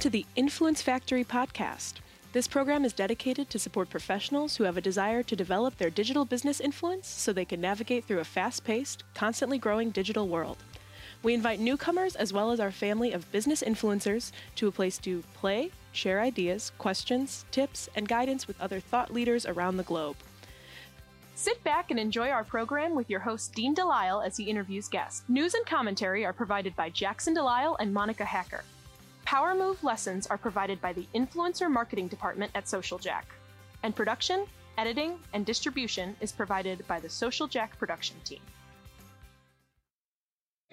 to the Influence Factory podcast. This program is dedicated to support professionals who have a desire to develop their digital business influence so they can navigate through a fast paced, constantly growing digital world. We invite newcomers as well as our family of business influencers to a place to play, share ideas, questions, tips, and guidance with other thought leaders around the globe. Sit back and enjoy our program with your host, Dean DeLisle, as he interviews guests. News and commentary are provided by Jackson DeLisle and Monica Hacker. Power Move lessons are provided by the Influencer Marketing Department at Social Jack. And production, editing, and distribution is provided by the Social Jack production team.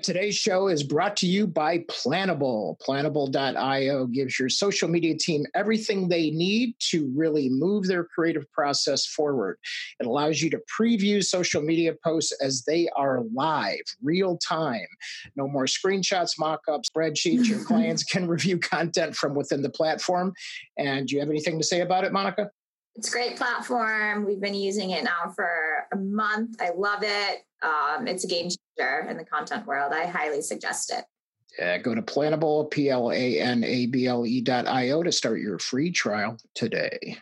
Today's show is brought to you by Planable. Planable.io gives your social media team everything they need to really move their creative process forward. It allows you to preview social media posts as they are live, real time. No more screenshots, mock ups, spreadsheets. Your clients can review content from within the platform. And do you have anything to say about it, Monica? It's a great platform. We've been using it now for a month. I love it. Um, it's a game changer in the content world. I highly suggest it. Yeah, go to Planable, P L A N A B L E dot I O to start your free trial today.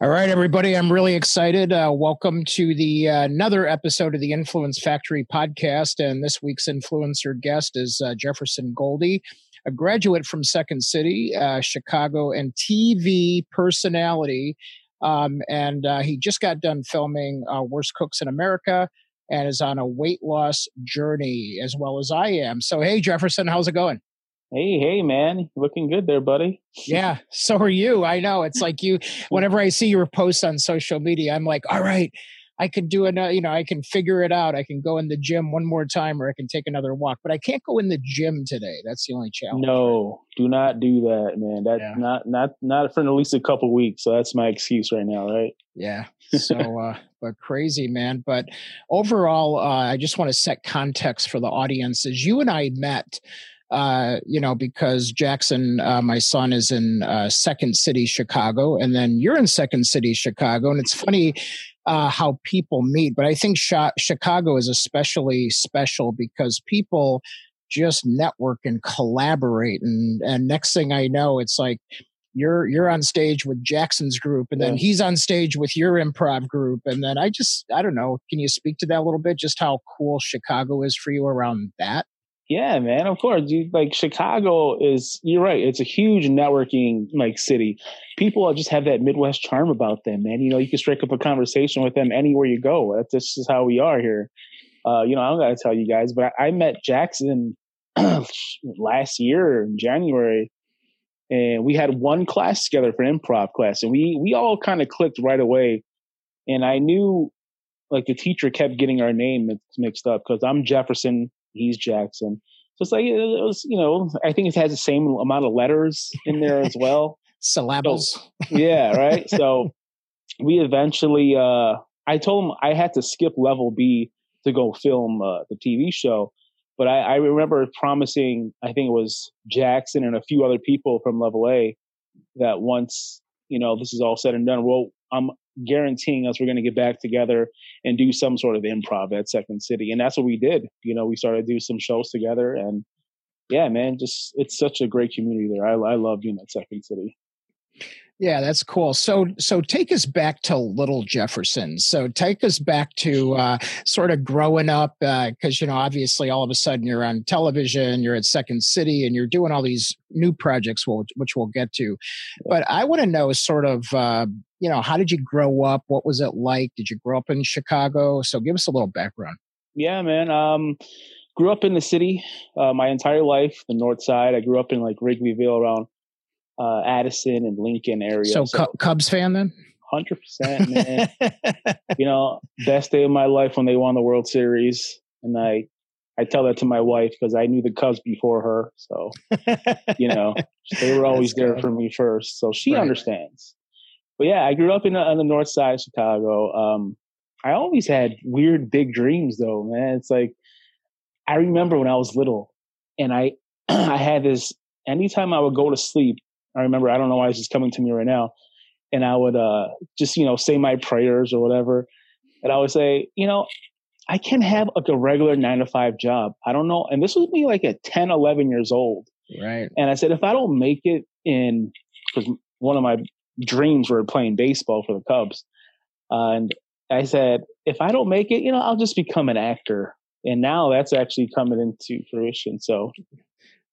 All right, everybody, I'm really excited. Uh, welcome to the uh, another episode of the Influence Factory podcast. And this week's influencer guest is uh, Jefferson Goldie, a graduate from Second City, uh, Chicago, and TV personality um, and uh, he just got done filming uh, Worst Cooks in America and is on a weight loss journey as well as I am. So, hey, Jefferson, how's it going? Hey, hey, man, looking good there, buddy. yeah, so are you. I know. It's like you, whenever I see your posts on social media, I'm like, all right, I could do another, you know, I can figure it out. I can go in the gym one more time or I can take another walk, but I can't go in the gym today. That's the only challenge. No, do not do that, man. That's yeah. not, not, not for at least a couple weeks. So that's my excuse right now, right? Yeah. So, uh, but crazy, man. But overall, uh, I just want to set context for the audience. As you and I met, uh, you know, because Jackson, uh, my son, is in uh, Second City, Chicago, and then you're in Second City, Chicago. And it's funny uh, how people meet. But I think Chicago is especially special because people just network and collaborate. And, and next thing I know, it's like, you're you're on stage with Jackson's group and then yeah. he's on stage with your improv group and then I just I don't know can you speak to that a little bit just how cool Chicago is for you around that yeah, man, of course. Like Chicago is, you're right. It's a huge networking like city. People just have that Midwest charm about them, man. You know, you can strike up a conversation with them anywhere you go. That's just how we are here. Uh, you know, I don't got to tell you guys, but I, I met Jackson last year in January, and we had one class together for improv class, and we we all kind of clicked right away. And I knew, like, the teacher kept getting our name mixed up because I'm Jefferson he's Jackson. So it's like it was, you know, I think it has the same amount of letters in there as well. Syllables. So, yeah, right. so we eventually, uh, I told him I had to skip level B to go film uh, the TV show. But I, I remember promising, I think it was Jackson and a few other people from level A that once, you know, this is all said and done, well, I'm guaranteeing us we're going to get back together and do some sort of improv at Second City. And that's what we did. You know, we started to do some shows together and yeah, man, just it's such a great community there. I, I love being at Second City. Yeah, that's cool. So, so take us back to Little Jefferson. So, take us back to uh, sort of growing up, because uh, you know, obviously, all of a sudden you're on television, you're at Second City, and you're doing all these new projects, which, we'll get to. But I want to know, sort of, uh, you know, how did you grow up? What was it like? Did you grow up in Chicago? So, give us a little background. Yeah, man. Um, grew up in the city uh, my entire life, the North Side. I grew up in like Wrigleyville, around uh, Addison and Lincoln area. So, so Cubs fan then? Hundred percent, man. you know, best day of my life when they won the World Series, and I, I tell that to my wife because I knew the Cubs before her. So, you know, they were always there for me first, so she right. understands. But yeah, I grew up in on the north side of Chicago. Um, I always had weird big dreams, though, man. It's like I remember when I was little, and I, I had this. Anytime I would go to sleep, I remember, I don't know why it's just coming to me right now. And I would uh, just, you know, say my prayers or whatever. And I would say, you know, I can't have like a regular nine to five job. I don't know. And this was me like at 10, 11 years old. Right. And I said, if I don't make it in, because one of my dreams were playing baseball for the Cubs. Uh, and I said, if I don't make it, you know, I'll just become an actor. And now that's actually coming into fruition. So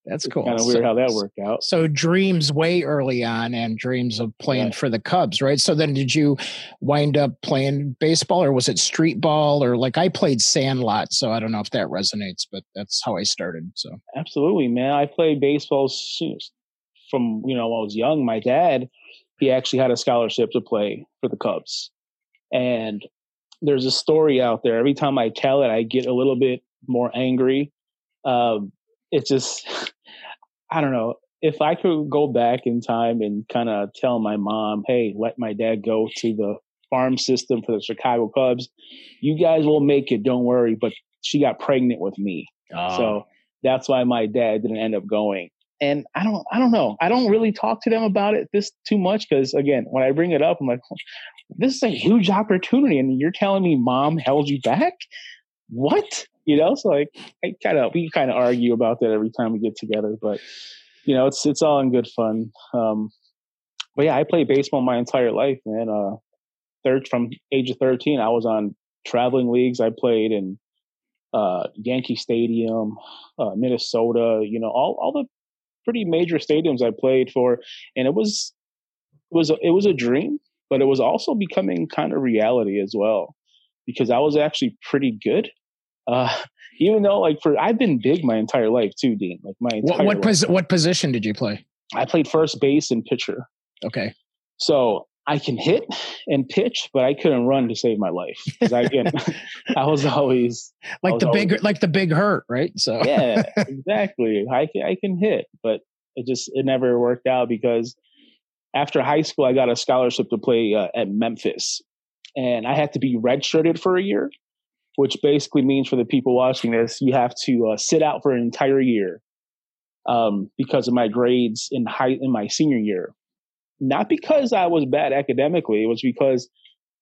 that's cool. Kind of weird so, how that worked out. So dreams way early on, and dreams of playing for the Cubs, right? So then, did you wind up playing baseball, or was it street ball, or like I played Sandlot? So I don't know if that resonates, but that's how I started. So absolutely, man. I played baseball from you know when I was young. My dad, he actually had a scholarship to play for the Cubs, and there's a story out there. Every time I tell it, I get a little bit more angry. Um, it's just I don't know. If I could go back in time and kind of tell my mom, hey, let my dad go to the farm system for the Chicago Cubs, you guys will make it, don't worry. But she got pregnant with me. Oh. So ah. that's why my dad didn't end up going. And I don't I don't know. I don't really talk to them about it this too much because again, when I bring it up, I'm like, this is a huge opportunity, and you're telling me mom held you back? What? you know, so like I kind of we kind of argue about that every time we get together, but you know, it's it's all in good fun. Um, but yeah, I played baseball my entire life, man. Uh, third from age of thirteen, I was on traveling leagues. I played in uh, Yankee Stadium, uh, Minnesota. You know, all all the pretty major stadiums I played for, and it was it was it was a dream, but it was also becoming kind of reality as well because I was actually pretty good uh, even though like for I've been big my entire life too, Dean. Like my what what, pos- what position did you play? I played first base and pitcher. Okay. So I can hit and pitch, but I couldn't run to save my life. because I, again, I was always like was the always, big, like the big hurt, right? So yeah, exactly. I can, I can hit, but it just it never worked out because after high school, I got a scholarship to play uh, at Memphis, and I had to be redshirted for a year which basically means for the people watching this, you have to uh, sit out for an entire year um, because of my grades in high in my senior year. Not because I was bad academically, it was because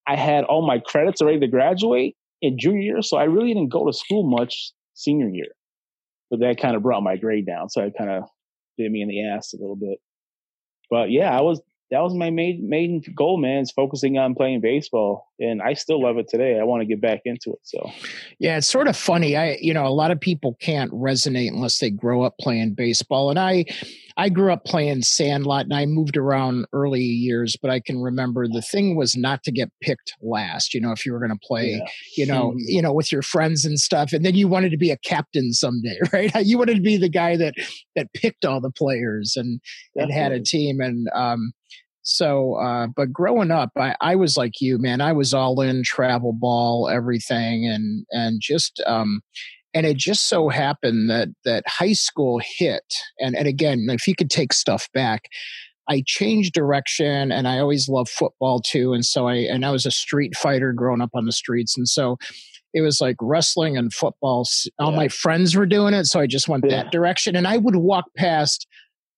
I had all my credits ready to graduate in junior year, so I really didn't go to school much senior year. But that kind of brought my grade down, so it kind of bit me in the ass a little bit. But yeah, I was that was my main main goal, man. Is focusing on playing baseball, and I still love it today. I want to get back into it. So, yeah, it's sort of funny. I, you know, a lot of people can't resonate unless they grow up playing baseball, and I, I grew up playing Sandlot, and I moved around early years, but I can remember the thing was not to get picked last. You know, if you were going to play, yeah. you know, you know, with your friends and stuff, and then you wanted to be a captain someday, right? You wanted to be the guy that that picked all the players and and had a team, and um, so, uh, but growing up, I, I was like you, man. I was all in travel ball, everything, and and just um, and it just so happened that that high school hit, and and again, if you could take stuff back, I changed direction, and I always loved football too, and so I and I was a street fighter growing up on the streets, and so it was like wrestling and football. All yeah. my friends were doing it, so I just went yeah. that direction, and I would walk past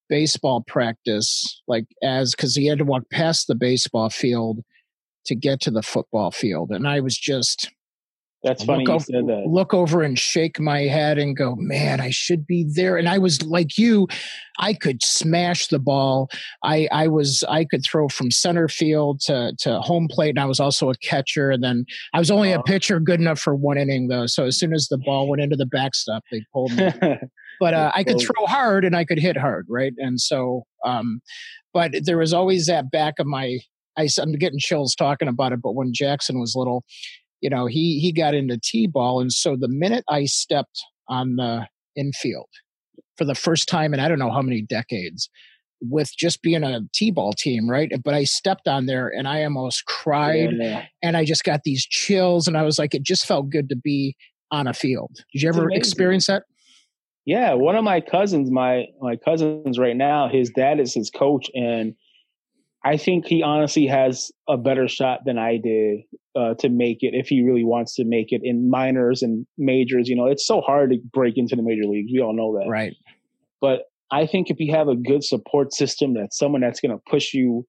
baseball practice, like as because he had to walk past the baseball field to get to the football field, and I was just that's funny. Look, over, look over and shake my head and go, man, I should be there. And I was like you, I could smash the ball. I I was I could throw from center field to to home plate, and I was also a catcher. And then I was only a uh-huh. pitcher, good enough for one inning though. So as soon as the ball went into the backstop, they pulled me. but uh, I could throw hard and I could hit hard, right? And so, um, but there was always that back of my. I, I'm getting chills talking about it, but when Jackson was little, you know, he he got into t-ball, and so the minute I stepped on the infield for the first time in I don't know how many decades, with just being a t-ball team, right? But I stepped on there and I almost cried, yeah, and I just got these chills, and I was like, it just felt good to be on a field. Did you ever experience that? Yeah, one of my cousins, my my cousins right now, his dad is his coach, and I think he honestly has a better shot than I did uh, to make it if he really wants to make it in minors and majors. You know, it's so hard to break into the major leagues. We all know that, right? But I think if you have a good support system, that's someone that's going to push you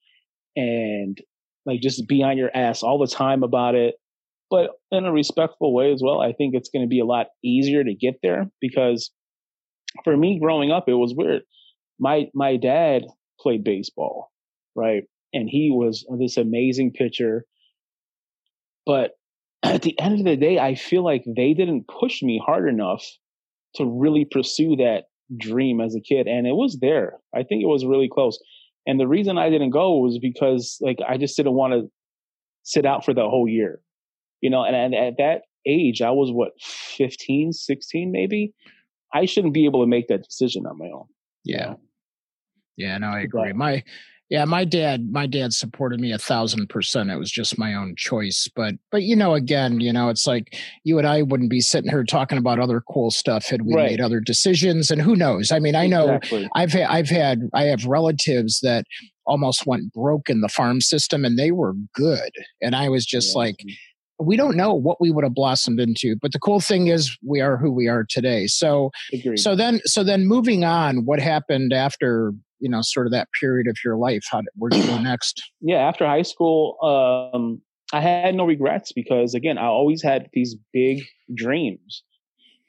and like just be on your ass all the time about it, but in a respectful way as well. I think it's going to be a lot easier to get there because for me growing up, it was weird. my my dad played baseball, right? And he was this amazing pitcher. But at the end of the day, I feel like they didn't push me hard enough to really pursue that dream as a kid. And it was there. I think it was really close. And the reason I didn't go was because like I just didn't want to sit out for the whole year. You know, and, and at that age, I was what, 15, 16 maybe? I shouldn't be able to make that decision on my own. Yeah. Yeah, no, I agree. My yeah, my dad, my dad supported me a thousand percent. It was just my own choice. But, but you know, again, you know, it's like you and I wouldn't be sitting here talking about other cool stuff had we right. made other decisions. And who knows? I mean, I know exactly. I've had, I've had, I have relatives that almost went broke in the farm system, and they were good, and I was just yeah. like. Mm. We don't know what we would have blossomed into, but the cool thing is we are who we are today. So, Agreed. so then, so then moving on, what happened after you know sort of that period of your life how where did you go next yeah after high school um i had no regrets because again i always had these big dreams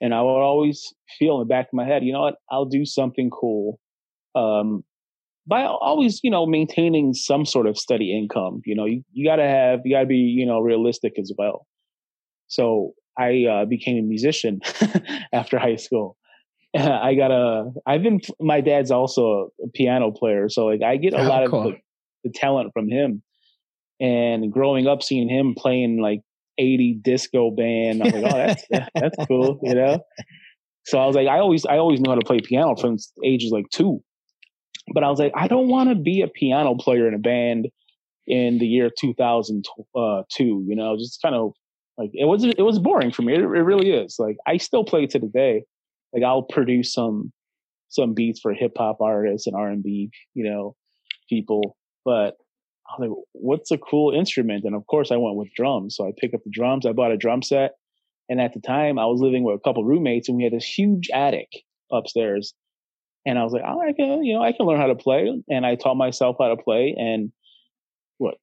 and i would always feel in the back of my head you know what i'll do something cool um by always you know maintaining some sort of steady income you know you, you gotta have you gotta be you know realistic as well so i uh, became a musician after high school I got a. I've been. My dad's also a piano player, so like I get a oh, lot cool. of the, the, talent from him. And growing up, seeing him playing like eighty disco band, I'm like, oh, that's that's cool, you know. So I was like, I always I always knew how to play piano from ages like two, but I was like, I don't want to be a piano player in a band in the year 2002. Uh, you know, just kind of like it was it was boring for me. It, it really is. Like I still play to the day like I'll produce some some beats for hip hop artists and R and B, you know, people. But I was like, what's a cool instrument? And of course, I went with drums. So I picked up the drums. I bought a drum set, and at the time, I was living with a couple roommates, and we had this huge attic upstairs. And I was like, oh, I can, you know, I can learn how to play. And I taught myself how to play. And what,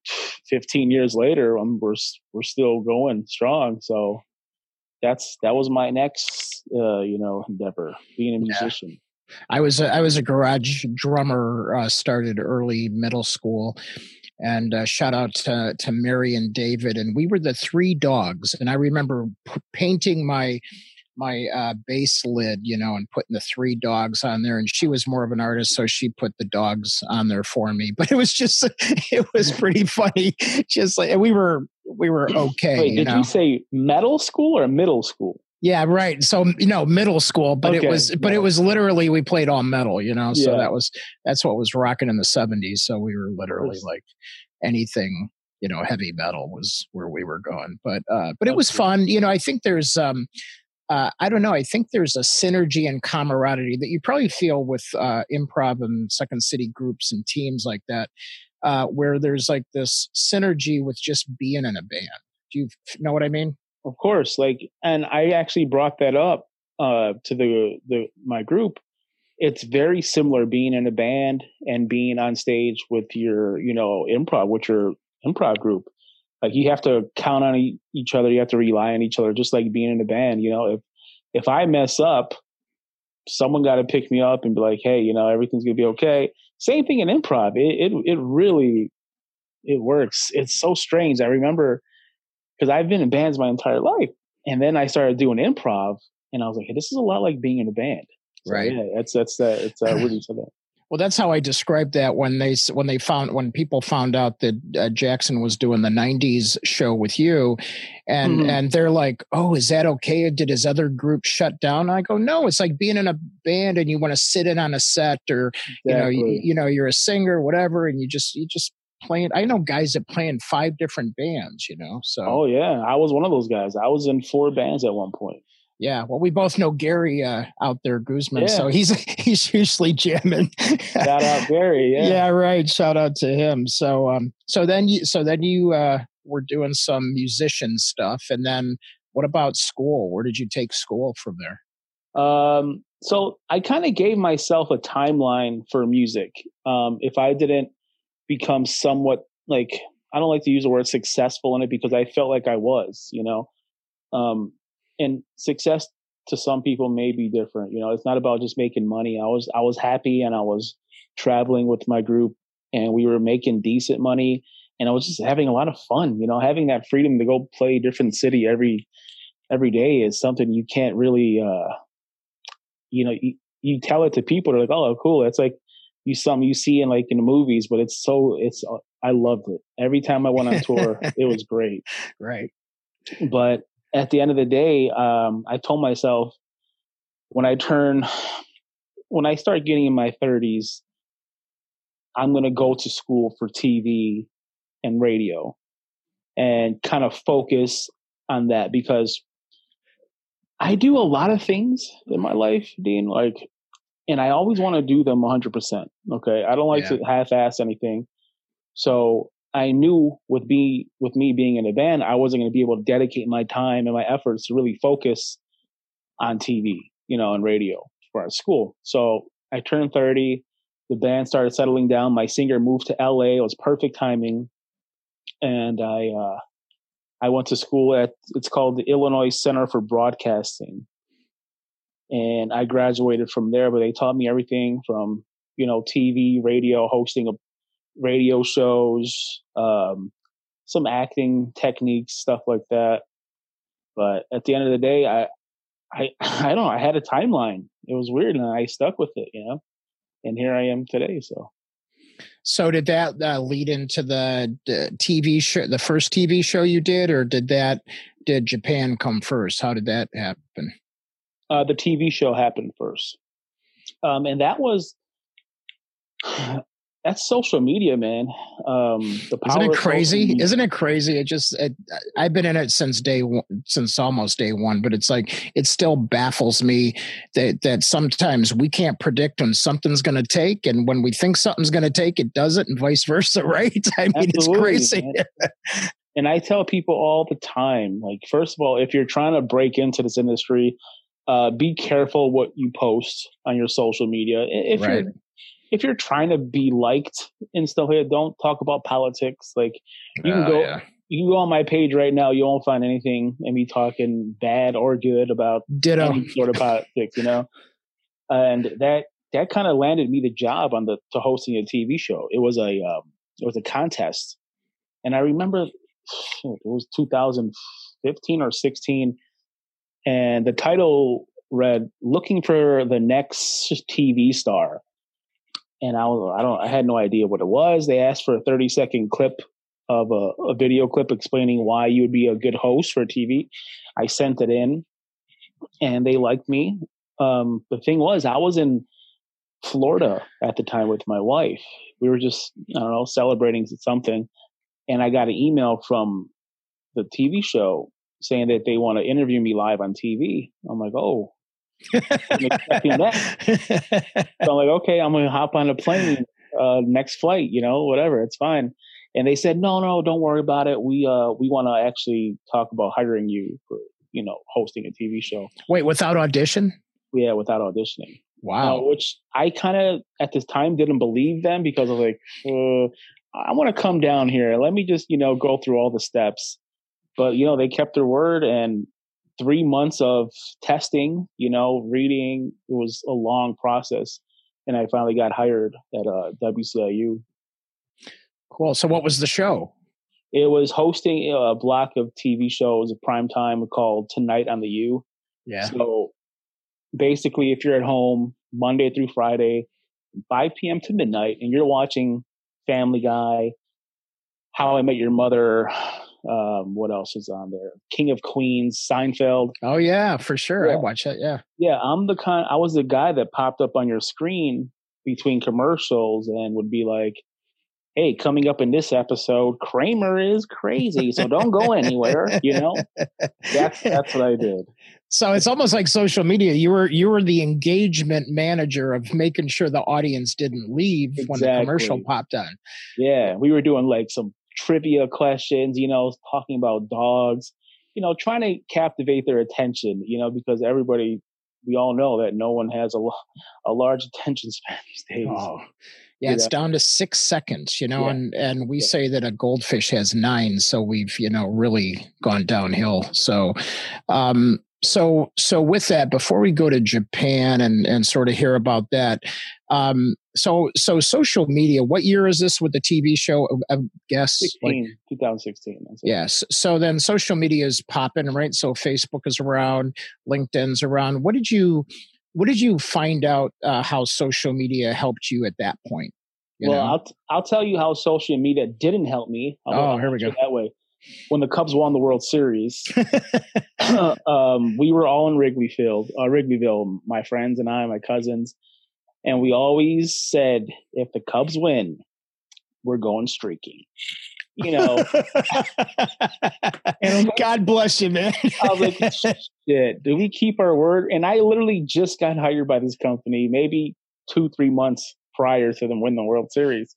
15 years later, I'm, we're we're still going strong. So that's that was my next uh, you know endeavor, being a musician. Yeah. I was a, I was a garage drummer. Uh, started early middle school, and uh, shout out to to Mary and David. And we were the three dogs. And I remember p- painting my my uh, bass lid, you know, and putting the three dogs on there. And she was more of an artist, so she put the dogs on there for me. But it was just, it was pretty funny. Just like we were, we were okay. Wait, did know? you say middle school or middle school? Yeah, right. So you know, middle school, but okay. it was, but it was literally we played all metal. You know, so yeah. that was that's what was rocking in the '70s. So we were literally like anything you know heavy metal was where we were going but uh but it was fun you know i think there's um uh, I don't know. I think there's a synergy and camaraderie that you probably feel with uh, improv and Second City groups and teams like that, uh, where there's like this synergy with just being in a band. Do you know what I mean? Of course. Like, and I actually brought that up uh, to the the my group. It's very similar being in a band and being on stage with your, you know, improv, with your improv group like you have to count on each other. You have to rely on each other just like being in a band you know? If if i mess up someone got to pick me up and be like hey you know everything's gonna be okay. Same thing in improv. It it, it really it works. It's so strange. I remember because i've been in bands my entire life and then i started doing improv and i was like hey, this is a lot like being in a band. So, right. yeah that's that's uh, it's uh, what you said that well, that's how I described that when they when they found when people found out that uh, Jackson was doing the '90s show with you, and mm-hmm. and they're like, "Oh, is that okay? Did his other group shut down?" I go, "No, it's like being in a band and you want to sit in on a set, or exactly. you know, you, you know, you're a singer, whatever, and you just you just playing. I know guys that play in five different bands, you know. So oh yeah, I was one of those guys. I was in four bands at one point. Yeah, well, we both know Gary uh, out there, Guzman. Yeah. So he's he's usually jamming. Shout out Gary. Yeah. yeah, right. Shout out to him. So um, so then you so then you uh, were doing some musician stuff, and then what about school? Where did you take school from there? Um, so I kind of gave myself a timeline for music. Um, if I didn't become somewhat like I don't like to use the word successful in it because I felt like I was, you know. Um, and success to some people may be different. You know, it's not about just making money. I was I was happy and I was traveling with my group and we were making decent money and I was just having a lot of fun. You know, having that freedom to go play different city every every day is something you can't really uh you know, you, you tell it to people they're like, "Oh, cool." It's like you something you see in like in the movies, but it's so it's uh, I loved it. Every time I went on tour, it was great. Right. But at the end of the day, um, I told myself when I turn, when I start getting in my 30s, I'm going to go to school for TV and radio and kind of focus on that because I do a lot of things in my life, Dean, like, and I always want to do them 100%. Okay. I don't like yeah. to half ass anything. So I knew with me with me being in a band, I wasn't going to be able to dedicate my time and my efforts to really focus on TV, you know, and radio for our school. So I turned 30. The band started settling down. My singer moved to LA. It was perfect timing, and I uh, I went to school at it's called the Illinois Center for Broadcasting, and I graduated from there. But they taught me everything from you know TV, radio, hosting a radio shows, um, some acting techniques, stuff like that. But at the end of the day, I, I, I don't know. I had a timeline. It was weird, and I stuck with it, you know. And here I am today. So. So did that uh, lead into the, the TV show, the first TV show you did, or did that did Japan come first? How did that happen? Uh, the TV show happened first, um, and that was that's social media, man. Um, the power Isn't it crazy? Isn't it crazy? It just it, I've been in it since day one, since almost day one, but it's like it still baffles me that that sometimes we can't predict when something's going to take, and when we think something's going to take, it doesn't, and vice versa, right? I mean, Absolutely, it's crazy. and I tell people all the time, like, first of all, if you're trying to break into this industry, uh, be careful what you post on your social media. If right. you're if you're trying to be liked and stuff here, don't talk about politics. Like you can uh, go yeah. you can go on my page right now, you won't find anything and me talking bad or good about Ditto. any sort of politics, you know? And that that kind of landed me the job on the to hosting a TV show. It was a um, it was a contest. And I remember it was 2015 or 16 and the title read looking for the next TV star and I was I don't I had no idea what it was. They asked for a 30 second clip of a, a video clip explaining why you would be a good host for TV. I sent it in, and they liked me. Um, the thing was, I was in Florida at the time with my wife. We were just I don't know celebrating something, and I got an email from the TV show saying that they want to interview me live on TV. I'm like, oh, expecting that. so I'm like, okay, I'm gonna hop on a plane, uh, next flight, you know, whatever, it's fine. And they said, no, no, don't worry about it. We uh we want to actually talk about hiring you for you know hosting a TV show. Wait, without audition? Yeah, without auditioning. Wow. Uh, which I kind of at this time didn't believe them because I was like, uh, I want to come down here. Let me just you know go through all the steps. But you know they kept their word, and three months of testing, you know, reading. It was a long process. And I finally got hired at uh, WCIU. Cool. So, what was the show? It was hosting a block of TV shows at prime time called Tonight on the U. Yeah. So, basically, if you're at home Monday through Friday, 5 p.m. to midnight, and you're watching Family Guy, How I Met Your Mother, um, what else is on there? King of Queens, Seinfeld. Oh yeah, for sure. Yeah. I watch that. Yeah. Yeah, I'm the kind. I was the guy that popped up on your screen between commercials and would be like, "Hey, coming up in this episode, Kramer is crazy, so don't go anywhere." You know, that's that's what I did. So it's almost like social media. You were you were the engagement manager of making sure the audience didn't leave exactly. when the commercial popped on. Yeah, we were doing like some trivia questions, you know, talking about dogs, you know, trying to captivate their attention, you know, because everybody, we all know that no one has a, a large attention span these days. Oh. Yeah, it's down to six seconds, you know, yeah. and and we yeah. say that a goldfish has nine, so we've you know really gone downhill. So, um, so so with that, before we go to Japan and and sort of hear about that, um, so so social media. What year is this with the TV show? I guess 16, like, 2016. Yes. So then social media is popping, right? So Facebook is around, LinkedIn's around. What did you what did you find out uh, how social media helped you at that point? well, know? I'll t- I'll tell you how social media didn't help me. I'll, oh, here we go. That way, when the Cubs won the World Series, um, we were all in Wrigley Field, uh, Wrigleyville, my friends and I, my cousins, and we always said, if the Cubs win, we're going streaking. You know, and God bless you, man. I was like, shit, do we keep our word? And I literally just got hired by this company, maybe two, three months prior to them win the World Series.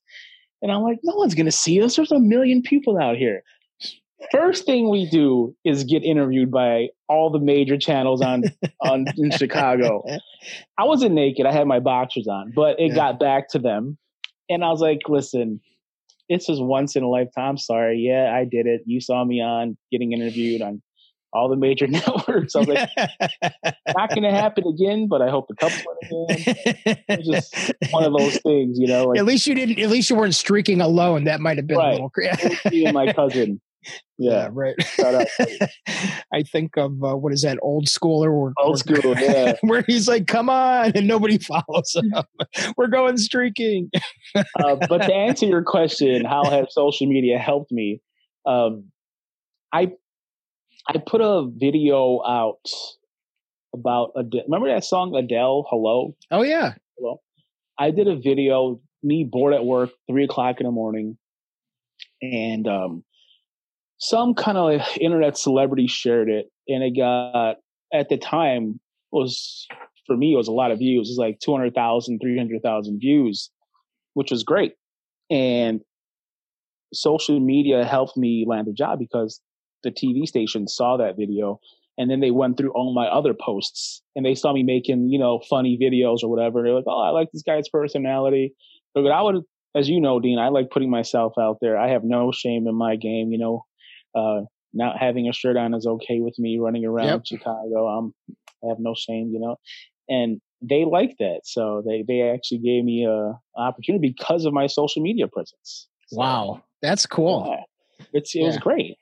And I'm like, no one's going to see us. There's a million people out here. First thing we do is get interviewed by all the major channels on on in Chicago. I wasn't naked; I had my boxers on, but it yeah. got back to them, and I was like, "Listen, this is once in a lifetime. Sorry, yeah, I did it. You saw me on getting interviewed on all the major networks. I was like, not going to happen again, but I hope the Cubs win again. It's just one of those things, you know. Like, at least you didn't. At least you weren't streaking alone. That might have been right. a little. me and my cousin. Yeah, yeah right. I think of uh, what is that old schooler? Where, old school, yeah. where he's like, "Come on," and nobody follows him. We're going streaking. uh, but to answer your question, how has social media helped me? Um, I I put a video out about Adele. Remember that song Adele, Hello? Oh yeah. Hello. I did a video, me bored at work, three o'clock in the morning, and um, some kind of internet celebrity shared it, and it got at the time was for me it was a lot of views. It was like 200,000, 300,000 views, which was great. And social media helped me land a job because the TV station saw that video and then they went through all my other posts and they saw me making, you know, funny videos or whatever. They're like, oh, I like this guy's personality. But I would, as you know, Dean, I like putting myself out there. I have no shame in my game. You know, uh, not having a shirt on is okay with me running around yep. Chicago. I'm, I have no shame, you know, and they like that. So they, they actually gave me a opportunity because of my social media presence. So, wow. That's cool. Yeah, it's, it yeah. was great.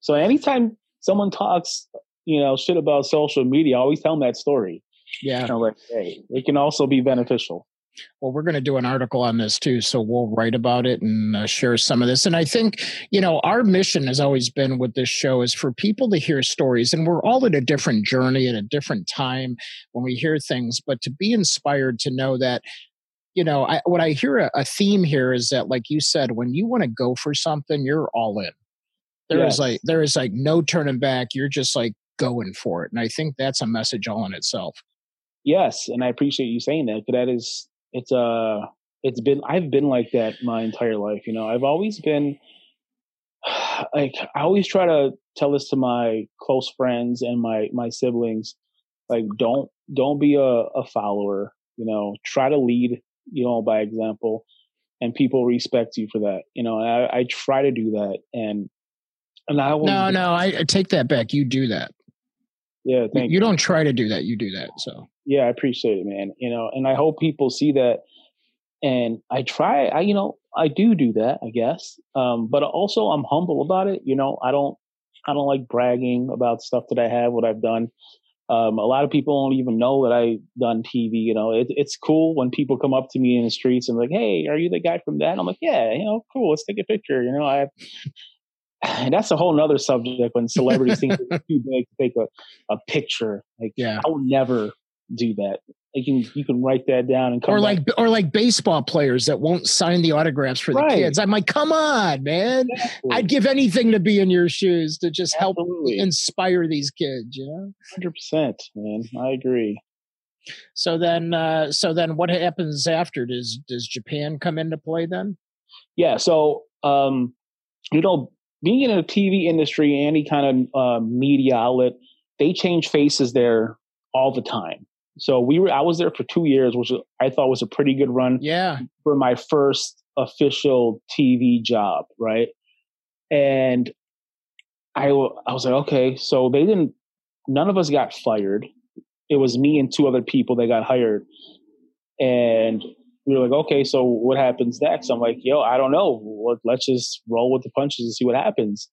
So anytime someone talks, you know, shit about social media, I always tell them that story. Yeah. like, hey, it can also be beneficial. Well, we're going to do an article on this too, so we'll write about it and uh, share some of this. And I think, you know, our mission has always been with this show is for people to hear stories, and we're all at a different journey at a different time when we hear things, but to be inspired to know that you know, I, what I hear a, a, theme here is that, like you said, when you want to go for something, you're all in. There yes. is like there is like no turning back. You're just like going for it, and I think that's a message all in itself. Yes, and I appreciate you saying that. But that is it's uh it's been I've been like that my entire life. You know, I've always been like I always try to tell this to my close friends and my my siblings. Like don't don't be a, a follower. You know, try to lead. You know, by example, and people respect you for that. You know, I, I try to do that, and and I will no, no, I, I take that back. You do that. Yeah, thank you, you, don't try to do that. You do that. So yeah, I appreciate it, man. You know, and I hope people see that. And I try. I you know I do do that. I guess. Um, but also I'm humble about it. You know, I don't I don't like bragging about stuff that I have, what I've done. Um, a lot of people don't even know that I've done TV. You know, it, it's cool when people come up to me in the streets and like, "Hey, are you the guy from that?" I'm like, "Yeah, you know, cool. Let's take a picture." You know, I and that's a whole nother subject when celebrities think it's too big to take a, a picture. Like, yeah, I would never do that. You can you can write that down and come or like or like baseball players that won't sign the autographs for the kids. I'm like, come on, man! Exactly. I'd give anything to be in your shoes to just Absolutely. help inspire these kids. You know, hundred percent, man. I agree. So then, uh, so then, what happens after? Does does Japan come into play then? Yeah. So, um, you know, being in a TV industry, any kind of uh, media outlet, they change faces there all the time. So we were, I was there for two years, which I thought was a pretty good run. Yeah. For my first official TV job, right? And I, I was like, okay, so they didn't none of us got fired. It was me and two other people that got hired. And we were like, okay, so what happens next? I'm like, yo, I don't know. Let's just roll with the punches and see what happens.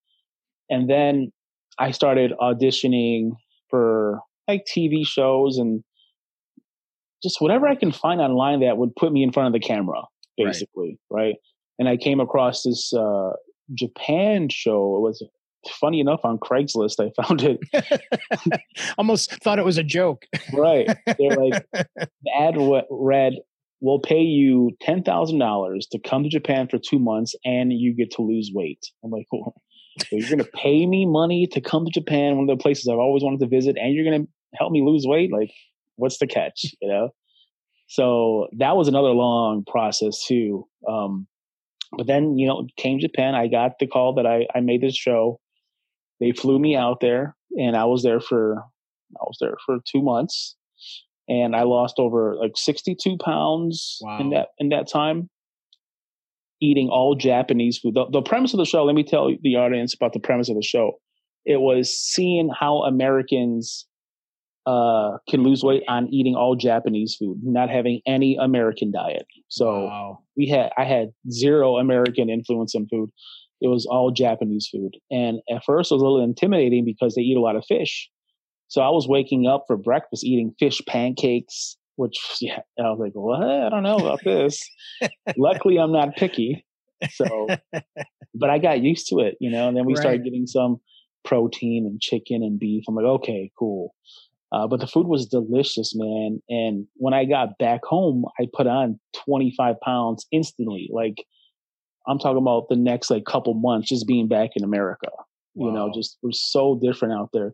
And then I started auditioning for like TV shows and just whatever I can find online that would put me in front of the camera, basically, right? right? And I came across this uh, Japan show. It was funny enough on Craigslist. I found it. Almost thought it was a joke. right. They're like, the ad read, we'll pay you $10,000 to come to Japan for two months and you get to lose weight. I'm like, well, so you're going to pay me money to come to Japan, one of the places I've always wanted to visit, and you're going to help me lose weight? Like, what's the catch? You know? So that was another long process too. Um, but then, you know, came Japan. I got the call that I, I made this show. They flew me out there and I was there for, I was there for two months and I lost over like 62 pounds wow. in that, in that time eating all Japanese food. The, the premise of the show, let me tell the audience about the premise of the show. It was seeing how Americans uh, can lose weight on eating all Japanese food, not having any American diet. So wow. we had I had zero American influence in food. It was all Japanese food. And at first it was a little intimidating because they eat a lot of fish. So I was waking up for breakfast eating fish pancakes, which yeah, I was like, what? I don't know about this. Luckily I'm not picky. So but I got used to it, you know, and then we right. started getting some protein and chicken and beef. I'm like, okay, cool. Uh, but the food was delicious, man. And when I got back home, I put on 25 pounds instantly. Like I'm talking about the next like couple months just being back in America. Wow. You know, just we're so different out there.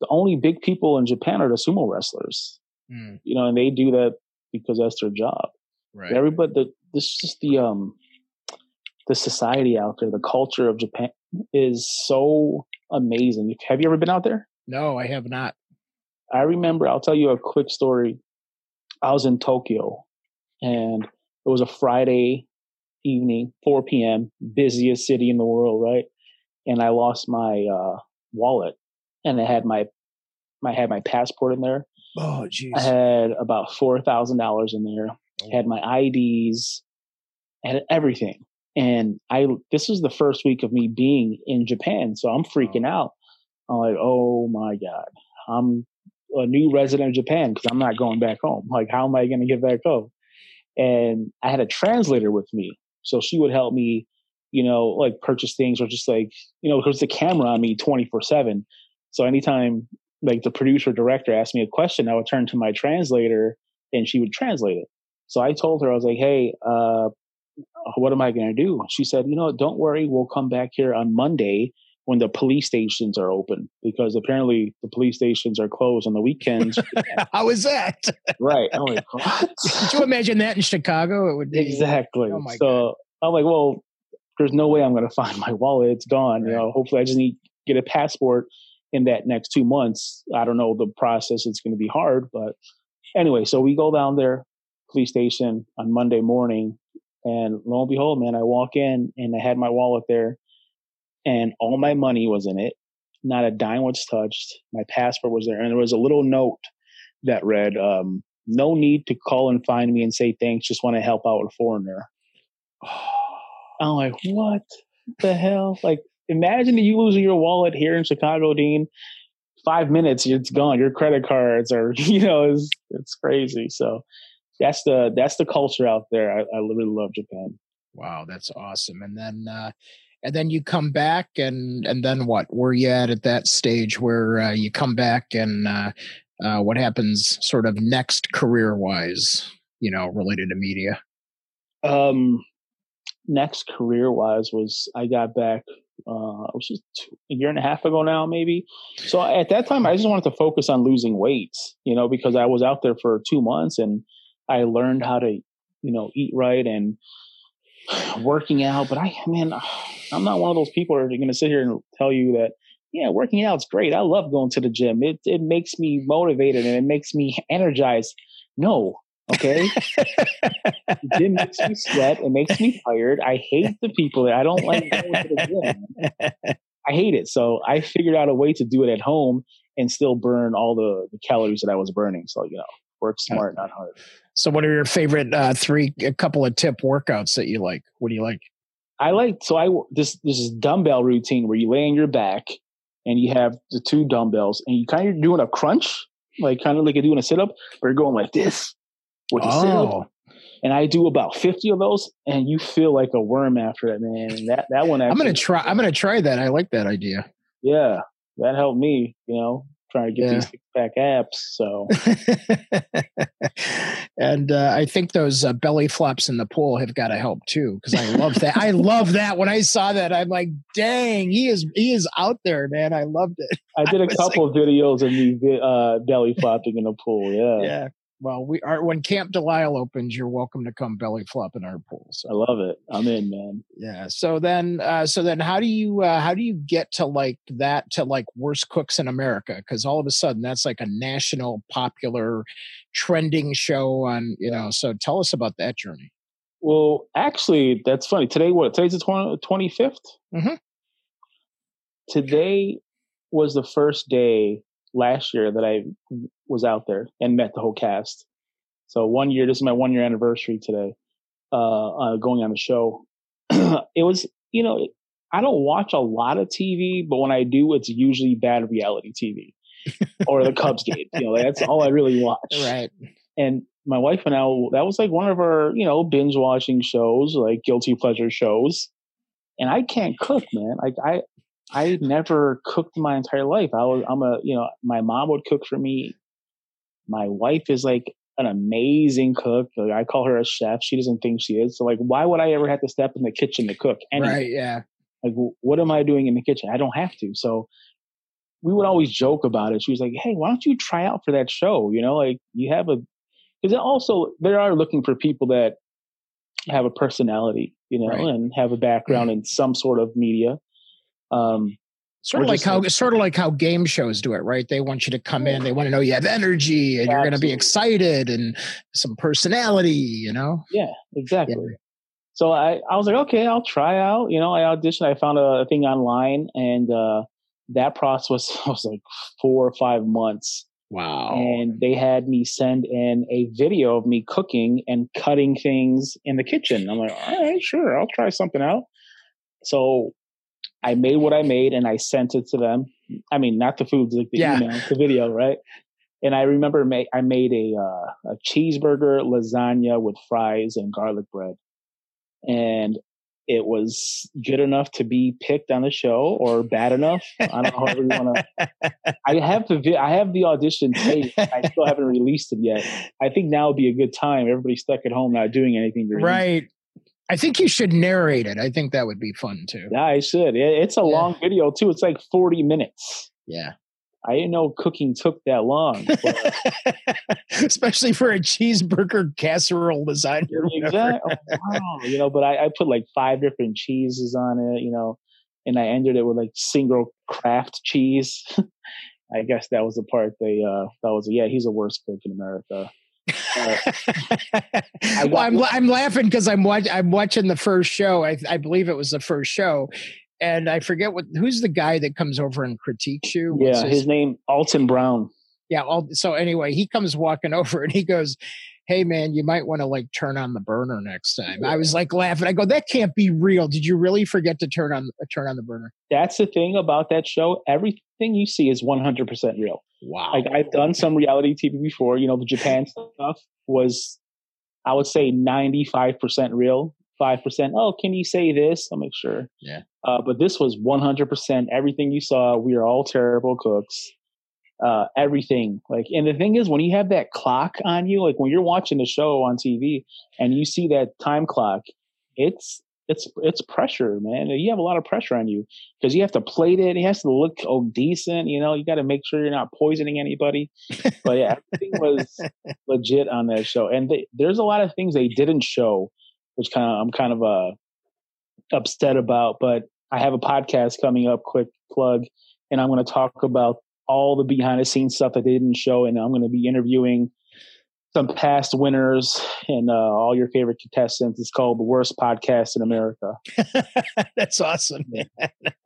The only big people in Japan are the sumo wrestlers. Mm. You know, and they do that because that's their job. Right. Everybody, the, this is just the um the society out there, the culture of Japan is so amazing. Have you ever been out there? No, I have not. I remember, I'll tell you a quick story. I was in Tokyo and it was a Friday evening, 4 p.m., busiest city in the world, right? And I lost my uh, wallet and I had my, I had my passport in there. Oh, jeez. I had about $4,000 in there. Oh. Had my IDs, I had everything. And I, this was the first week of me being in Japan. So I'm freaking oh. out. I'm like, oh my God, I'm a new resident of Japan because I'm not going back home. Like, how am I going to get back home? And I had a translator with me. So she would help me, you know, like purchase things or just like, you know, because the camera on me 24 7. So anytime like the producer or director asked me a question, I would turn to my translator and she would translate it. So I told her, I was like, hey, uh, what am I going to do? She said, you know, don't worry. We'll come back here on Monday when the police stations are open because apparently the police stations are closed on the weekends. How is that? right. I'm like, what? Could you imagine that in Chicago? It would be exactly. Oh my so God. I'm like, well, there's no way I'm going to find my wallet. It's gone. Right. You know, hopefully I just need to get a passport in that next two months. I don't know the process. It's going to be hard, but anyway, so we go down there, police station on Monday morning, and lo and behold, man, I walk in and I had my wallet there and all my money was in it. Not a dime was touched. My passport was there, and there was a little note that read, um, "No need to call and find me and say thanks. Just want to help out a foreigner." I'm like, what the hell? Like, imagine you losing your wallet here in Chicago, Dean. Five minutes, it's gone. Your credit cards are, you know, it's it's crazy. So that's the that's the culture out there. I, I really love Japan. Wow, that's awesome. And then uh, and then you come back and and then what where you at at that stage where uh, you come back and uh, uh, what happens sort of next career wise you know related to media um next career wise was i got back uh it was just a year and a half ago now maybe so at that time i just wanted to focus on losing weight you know because i was out there for two months and i learned how to you know eat right and working out. But I, man, I'm not one of those people that are going to sit here and tell you that, yeah, working out's great. I love going to the gym. It it makes me motivated and it makes me energized. No, okay. gym makes me sweat. It makes me tired. I hate the people that I don't like going to the gym. I hate it. So I figured out a way to do it at home and still burn all the, the calories that I was burning. So you know, work smart, not hard. So, what are your favorite uh, three, a couple of tip workouts that you like? What do you like? I like so I this this is dumbbell routine where you lay on your back and you have the two dumbbells and you kind of doing a crunch, like kind of like you're doing a sit up, but you're going like this with up. Oh, And I do about fifty of those, and you feel like a worm after that, man. That that one. I'm gonna try. I'm gonna try that. I like that idea. Yeah, that helped me. You know, trying to get Yeah. these six pack abs. So and uh, I think those uh, belly flops in the pool have got to help too because I love that. I love that. When I saw that, I'm like, "Dang, he is he is out there, man!" I loved it. I did I a couple of videos of me uh, belly flopping in the pool. Yeah. Yeah. Well, we are when Camp DeLisle opens. You're welcome to come belly flop in our pools. So I love it. I'm in, man. yeah. So then, uh, so then, how do you uh, how do you get to like that to like worst cooks in America? Because all of a sudden, that's like a national popular trending show on you know. So tell us about that journey. Well, actually, that's funny. Today, what? Today's the 20, 25th? Mhm. Today was the first day last year that I was out there and met the whole cast. So one year, this is my one year anniversary today, uh, uh going on the show. it was, you know, I don't watch a lot of TV, but when I do, it's usually bad reality TV or the Cubs game. You know, that's all I really watch Right. and my wife and I, that was like one of our, you know, binge watching shows, like guilty pleasure shows. And I can't cook, man. Like I, I never cooked my entire life. I was, I'm a, you know, my mom would cook for me. My wife is like an amazing cook. Like, I call her a chef. She doesn't think she is. So like, why would I ever have to step in the kitchen to cook? anything? Right. Yeah. like what am i doing in the kitchen i don't have to so we would always joke about it she was like hey why don't you try out for that show you know like you have a because also they are looking for people that have a personality you know Right. and have a background mm. in some sort of media um Sort of like how like- sort of like how game shows do it, right? They want you to come in, they want to know you have energy and you're going to be excited and some personality, you know. yeah exactly so i i was like okay i'll try out you know i auditioned i found a, thing online and uh that process was, was like four or five months Wow. and they had me send in a video of me cooking and cutting things in the kitchen. I'm like, all right, sure, I'll try something out. So I made what I made and I sent it to them. I mean, not the food, like the Yeah. email, the video, right? And I remember ma- I made a uh, a cheeseburger lasagna with fries and garlic bread, and it was good enough to be picked on the show or bad enough. I don't know however you want to I have the vi- I have the audition tape. I still haven't released it yet. I think now would be a good time. Everybody's stuck at home not doing anything. Right. I think you should narrate it. I think that would be fun too. Yeah, I should. It's a Yeah. long video too. It's like forty minutes. Yeah. I didn't know cooking took that long. Especially for a cheeseburger casserole design. exactly. Wow. You know, but I, I put like five different cheeses on it. You know, and I ended it with like single Kraft cheese. I guess that was the part they uh that was yeah he's the worst cook in America. Well, I'm I'm laughing because I'm watch, I'm watching the first show. I I believe it was the first show, and I forget what who's the guy that comes over and critiques you. What's Yeah, his name Alton Brown. yeah. All, so anyway, he comes walking over and he goes, "Hey man, you might want to like turn on the burner next time." I was like laughing. I go, "That can't be real. Did you really forget to turn on turn on the burner?" That's the thing about that show. Everything you see is 100% real. Wow. Like I've done some reality TV before. You know, the Japan stuff was, I would say, 95% real. Five percent. Oh, can you say this? I'll make sure. Yeah. Uh, but this was 100% everything you saw. We are all terrible cooks. Uh, everything like, and the thing is, when you have that clock on you, like when you're watching the show on TV and you see that time clock, it's it's it's pressure, man. You have a lot of pressure on you because you have to plate it. It has to look oh decent. You know, you got to make sure you're not poisoning anybody. But yeah, everything was legit on that show, and they, there's a lot of things they didn't show, which kind of I'm kind of uh upset about. But I have a podcast coming up. Quick plug, and I'm going to talk about all the behind the scenes stuff that they didn't show, and I'm going to be interviewing some past winners and uh, all your favorite contestants. It's called the worst podcast in America. That's awesome.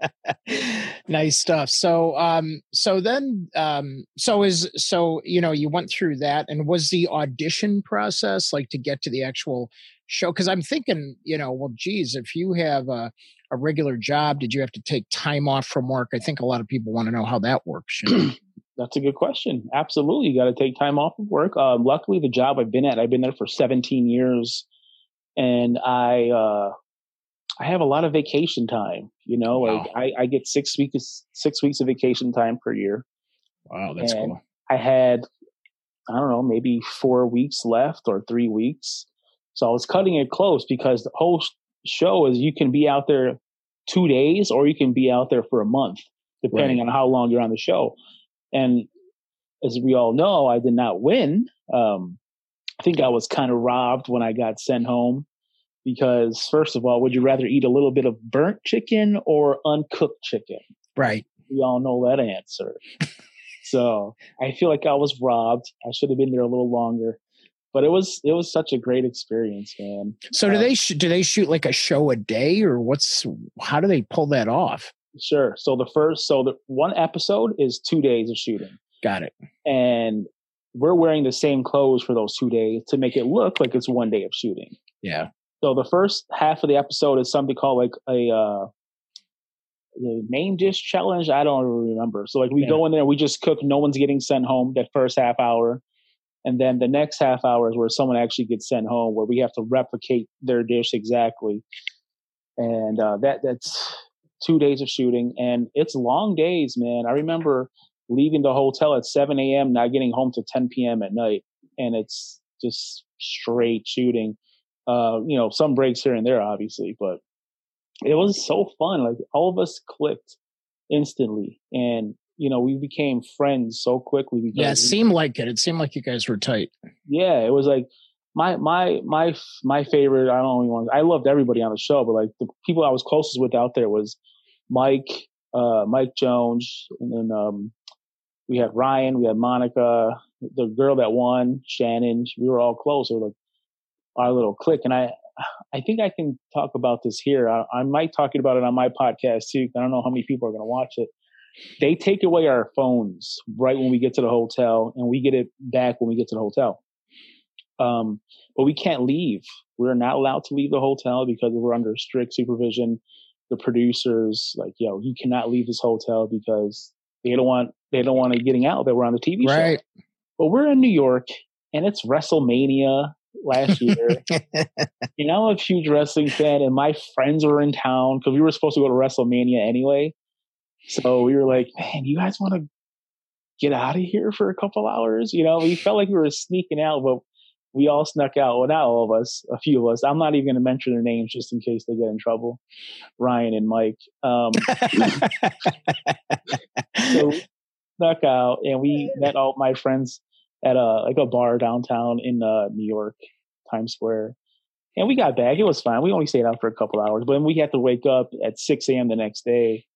nice stuff. So, um, so then, um, so is so you know you went through that, and was the audition process like to get to the actual show? Because I'm thinking, you know, well, geez, if you have a a regular job, did you have to take time off from work? I think a lot of people want to know how that works. You know? That's a good question. Absolutely. You got to take time off of work. Um, luckily, the job I've been at, I've been there for 17 years and I, uh, I have a lot of vacation time, you know, wow. like I, I, get six weeks, six weeks of vacation time per year. Wow. That's and cool. I had, I don't know, maybe four weeks left or three weeks. So I was cutting it close because the whole show is you can be out there two days or you can be out there for a month, depending right. on how long you're on the show. And as we all know, I did not win. Um, I think I was kind of robbed when I got sent home because, first of all, would you rather eat a little bit of burnt chicken or uncooked chicken? Right. We all know that answer. so I feel like I was robbed. I should have been there a little longer. But it was it was such a great experience, man. So do um, they sh- do they shoot like a show a day or what's how do they pull that off? Sure. So the first, so the one episode is two days of shooting. Got it. And we're wearing the same clothes for those two days to make it look like it's one day of shooting. Yeah. So the first half of the episode is something called like a uh, the name dish challenge. I don't remember. So like we yeah. go in there, we just cook. No one's getting sent home that first half hour, and then the next half hour is where someone actually gets sent home, where we have to replicate their dish exactly. And uh, that that's two days of shooting, and it's long days, man. I remember leaving the hotel at 7 a.m., not getting home to 10 p.m. at night, and it's just straight shooting. Uh, you know, some breaks here and there, obviously, but it was so fun. Like all of us clicked instantly, and you know, we became friends so quickly. Yeah, it seemed like it. It seemed like you guys were tight. Yeah, it was like my my my my favorite. I don't know. I loved everybody on the show, but like the people I was closest with out there was Mike, uh, Mike Jones, and then um, we had Ryan, we had Monica, the girl that won, Shannon. We were all close. Or like our little clique, and I. I think I can talk about this here. I, I might talk about it on my podcast too. I don't know how many people are going to watch it. They take away our phones right when we get to the hotel, and we get it back when we get to the hotel. Um, but we can't leave. We're not allowed to leave the hotel because we're under strict supervision. The producers, like, yo, you cannot leave this hotel because they don't want they don't want to getting out that we're on the TV right. show. But we're in New York and it's WrestleMania last year. you know, I'm a huge wrestling fan, and my friends were in town because we were supposed to go to WrestleMania anyway. So we were like, man, you guys want to get out of here for a couple hours? You know, we felt like we were sneaking out, but we all snuck out. Well, not all of us, a few of us. I'm not even going to mention their names just in case they get in trouble. Ryan and Mike. Um, so snuck out, and we met all my friends at a like a bar downtown in uh, New York, Times Square. And we got back. It was fine. We only stayed out for a couple hours, but then we had to wake up at 6 a.m. the next day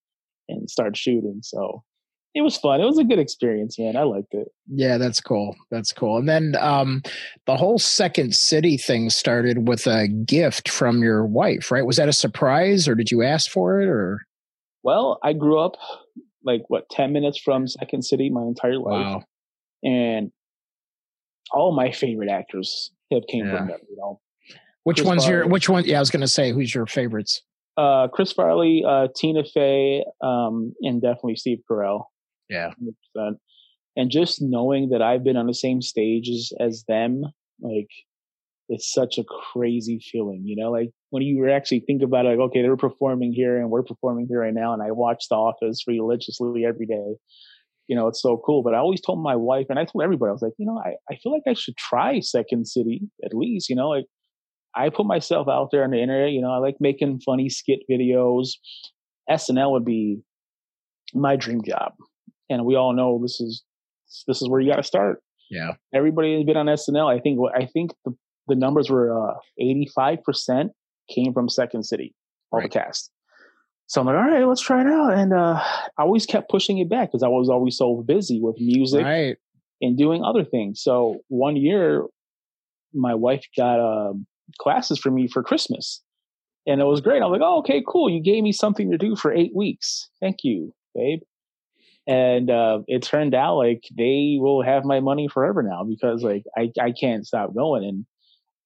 and start shooting. So it was fun. It was a good experience, man. I liked it. Yeah, that's cool. That's cool. And then um, the whole second city thing started with a gift from your wife, right? Was that a surprise, or did you ask for it, or? Well, I grew up like what ten minutes from Second City my entire life, wow. and all my favorite actors have came yeah. from there. You know, which Chris one's Farley. your? Which one? Yeah, I was going to say, who's your favorites? Uh, Chris Farley, uh, Tina Fey, um, and definitely Steve Carell. Yeah. 100%. And just knowing that I've been on the same stages as them, like, it's such a crazy feeling, you know, like when you actually think about it, like, okay, they're performing here and we're performing here right now. And I watch The Office religiously every day. You know, it's so cool. But I always told my wife and I told everybody, I was like, you know, I, I feel like I should try Second City at least, you know, like I put myself out there on the internet, you know, I like making funny skit videos. SNL would be my dream job and we all know this is this is where you got to start. Yeah, everybody has been on SNL. I think I think the, the numbers were uh, eighty five percent came from Second City, all right. the cast. So I'm like, all right, let's try it out. And uh, I always kept pushing it back because I was always so busy with music right. and doing other things. So one year my wife got um, classes for me for Christmas, and it was great. I'm like, oh, okay, cool. You gave me something to do for eight weeks. Thank you, babe. And uh, it turned out like they will have my money forever now because like I I can't stop going. And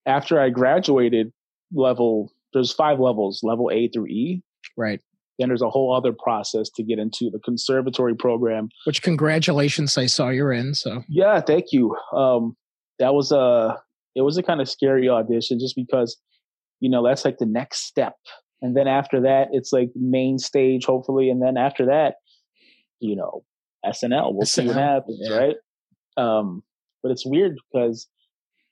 after I graduated level, there's five levels, level A through E. Right. Then there's a whole other process to get into the conservatory program. Which congratulations, I saw you're in. So yeah, thank you. Um, that was a it was a kind of scary audition just because you know that's like the next step, and then after that it's like main stage hopefully, and then after that, you know, SNL. We'll SNL. see what happens, yeah. right? Um, but it's weird because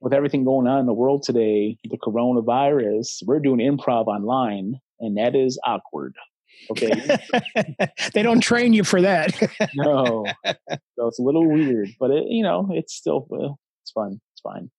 with everything going on in the world today, the coronavirus, we're doing improv online, and that is awkward. Okay. they don't train you for that. no. So it's a little weird, but it, you know, it's still, uh, it's fun. It's fine.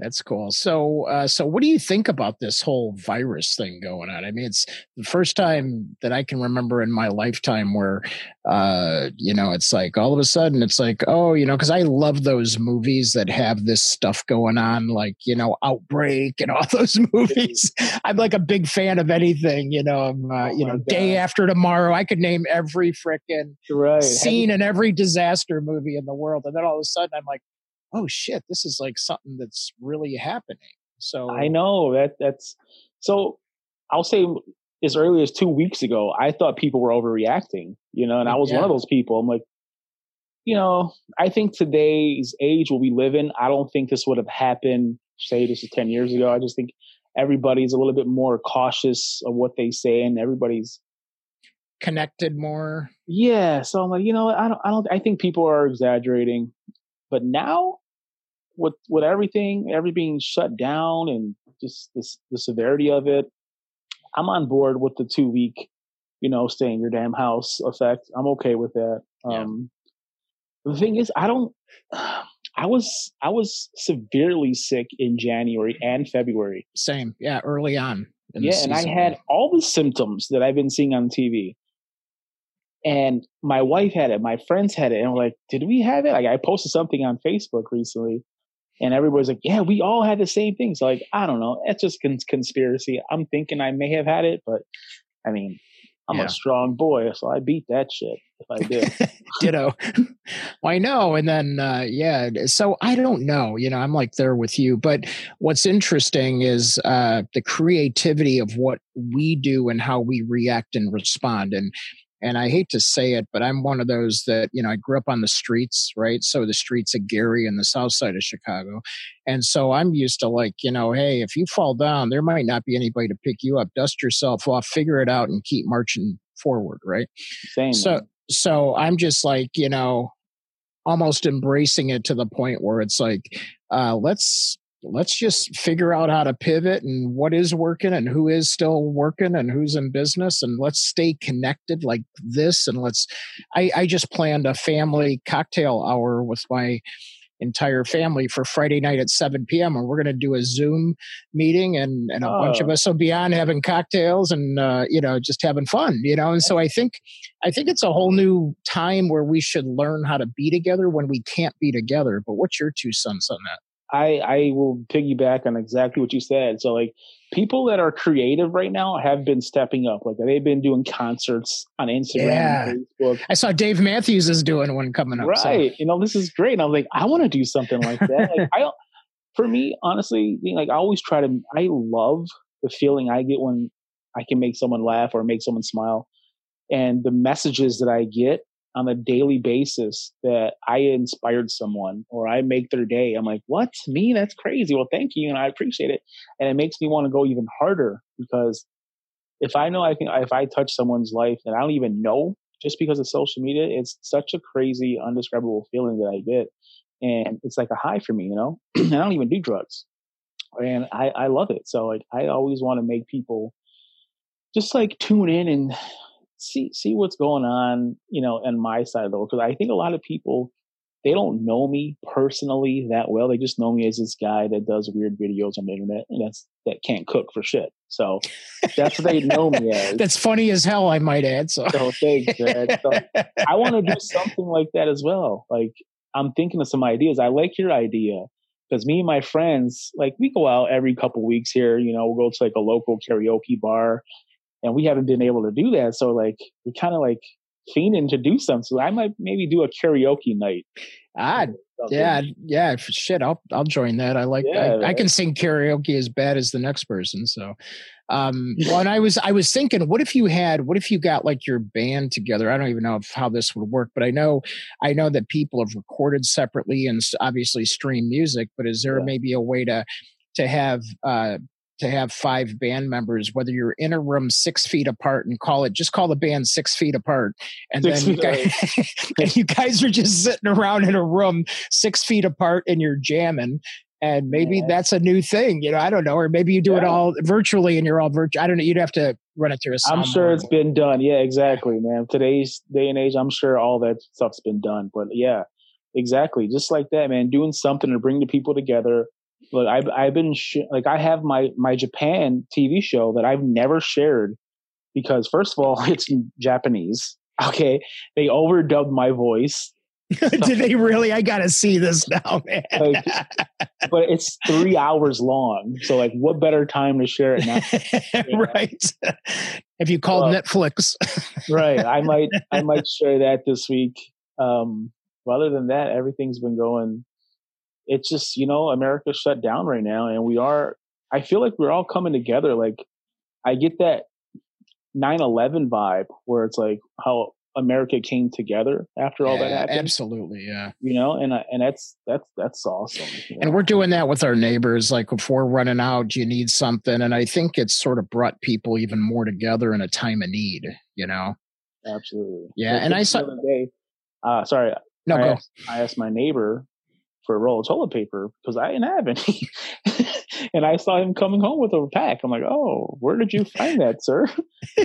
That's cool. So, uh, so what do you think about this whole virus thing going on? I mean, it's the first time that I can remember in my lifetime where, uh, you know, it's like all of a sudden it's like, oh, you know, because I love those movies that have this stuff going on, like you know, Outbreak and all those movies. I'm like a big fan of anything, you know. Um, uh, oh you know, God. Day After Tomorrow. I could name every freaking right. scene in every disaster movie in the world, and then all of a sudden I'm like oh shit, this is like something that's really happening. So I know that that's so I'll say as early as two weeks ago, I thought people were overreacting, you know, and I mm, was yeah. one of those people. I'm like, you know, I think today's age will we live in, I don't think this would have happened, say this is 10 years ago. I just think everybody's a little bit more cautious of what they say and everybody's connected more. Yeah. So I'm like, you know, I don't, I don't, I think people are exaggerating. But now, with with everything, everything shut down, and just the the severity of it, I'm on board with the two week, you know, stay in your damn house effect. I'm okay with that. Yeah. Um, the thing is, I don't. I was I was severely sick in January and February. Same, yeah, early on. Yeah, and I had all the symptoms that I've been seeing on TV. And my wife had it, my friends had it, and we're like, did we have it? Like I posted something on Facebook recently, and everybody's like, yeah, we all had the same thing. So like, I don't know, it's just cons- conspiracy. I'm thinking I may have had it, but I mean, I'm yeah. a strong boy, so I beat that shit if I did. Ditto. well, I know. And then, uh, yeah, so I don't know. You know, I'm like there with you. But what's interesting is uh, the creativity of what we do and how we react and respond. And and I hate to say it, but I'm one of those that, you know, I grew up on the streets, right? So the streets of Gary and the south side of Chicago. And so I'm used to like, you know, hey, if you fall down, there might not be anybody to pick you up. Dust yourself off, figure it out, and keep marching forward, right? Same. So, so I'm just like, you know, almost embracing it to the point where it's like, uh, let's let's just figure out how to pivot and what is working and who is still working and who's in business and let's stay connected like this and let's i, I just planned a family cocktail hour with my entire family for friday night at 7 p.m and we're going to do a zoom meeting and, and a oh. bunch of oh. us will be on having cocktails and uh, you know just having fun you know and so i think i think it's a whole new time where we should learn how to be together when we can't be together but what's your two cents on that I I will piggyback on exactly what you said. So like people that are creative right now have been stepping up. Like they've been doing concerts on Instagram, yeah. Facebook. I saw Dave Matthews is doing one coming up. Right. So. You know, this is great. And I was like, I want to do something like that. like I for me, honestly, like I always try to I love the feeling I get when I can make someone laugh or make someone smile. And the messages that I get on a daily basis that I inspired someone or I make their day. I'm like, what? Me? That's crazy. Well, thank you. And I appreciate it. And it makes me want to go even harder because if I know I can, if I touch someone's life that I don't even know just because of social media, it's such a crazy, undescribable feeling that I get. And it's like a high for me, you know? I don't even do drugs. And I, I love it. So like, I always want to make people just like tune in and see see what's going on, you know, on my side of the world. Because I think a lot of people they don't know me personally that well. They just know me as this guy that does weird videos on the internet and that's that can't cook for shit. So that's what they know me as. that's funny as hell, I might add. So, so thanks, so I want to do something like that as well. Like I'm thinking of some ideas. I like your idea because me and my friends, like we go out every couple weeks here. You know, we'll go to like a local karaoke bar, and we haven't been able to do that. So like we're kind of like fiending to do something. So I might maybe do a karaoke night. Ah, yeah, yeah. Shit, I'll I'll join that. I like. Yeah, I, I, can sing karaoke as bad as the next person. So, um, well, and I was I was thinking, what if you had, what if you got like your band together? I don't even know if, how this would work, but I know I know that people have recorded separately and obviously stream music. But is there yeah. maybe a way to to have uh, to have five band members, whether you're in a room six feet apart and call it, just call the band six feet apart. And six then you guys, and you guys are just sitting around in a room six feet apart and you're jamming. And maybe yeah. that's a new thing, you know. I don't know, or maybe you do yeah. it all virtually and you're all virtual. I don't know. You'd have to run it through a. I'm sure it's been done. Yeah, exactly, man. Today's day and age, I'm sure all that stuff's been done. But yeah, exactly, just like that, man. Doing something to bring the people together, look, I've I've been sh- like I have my my Japan TV show that I've never shared because first of all it's Japanese. Okay, they overdubbed my voice. Did they really? I gotta see this now, man. like, but it's three hours long, so like, what better time to share it now? right. Have you called Netflix? right. I might I might share that this week. Um, other than that, everything's been going it's just you know America's shut down right now, and we are. I feel like we're all coming together. Like I get that 9/11 vibe where it's like how America came together after all that happened. Absolutely, yeah. You know, and and that's that's that's awesome. You know? And we're doing that with our neighbors. Like if we're running out, you need something, and I think it's sort of brought people even more together in a time of need. You know. Absolutely. Yeah, so and I saw. Day, uh, sorry. No, I go. Asked, I asked my neighbor for a roll of toilet paper because I didn't have any. and I saw him coming home with a pack. I'm like, oh, where did you find that, sir?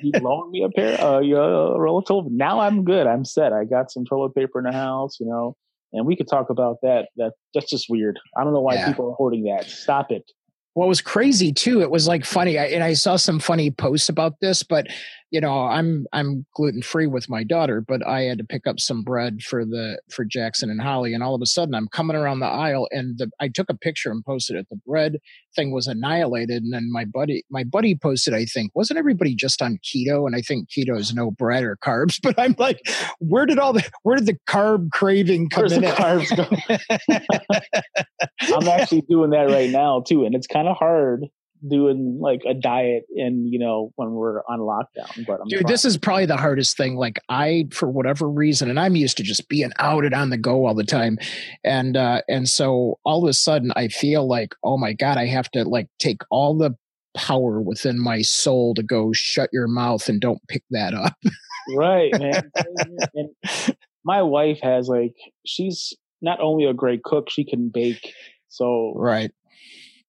he loaned me a pair, uh, a roll of toilet. Now I'm good. I'm set. I got some toilet paper in the house, you know. And we could talk about that. That that's just weird. I don't know why yeah. people are hoarding that. Stop it. What was crazy too, it was like funny, I, and I saw some funny posts about this, but you know, I'm I'm gluten free with my daughter, but I had to pick up some bread for the for Jackson and Holly, and all of a sudden I'm coming around the aisle, and the, I took a picture and posted it. The bread thing was annihilated, and then my buddy my buddy posted, I think, wasn't everybody just on keto? And I think keto is no bread or carbs, but I'm like, where did all the where did the carb craving come Where's in? The carbs go? I'm actually doing that right now too, and it's kind of hard doing like a diet and you know when we're on lockdown but I'm dude this is probably the hardest thing like i for whatever reason and i'm used to just being out and on the go all the time and uh and so all of a sudden i feel like oh my god i have to like take all the power within my soul to go shut your mouth and don't pick that up. Right man. And my wife has like she's not only a great cook she can bake so right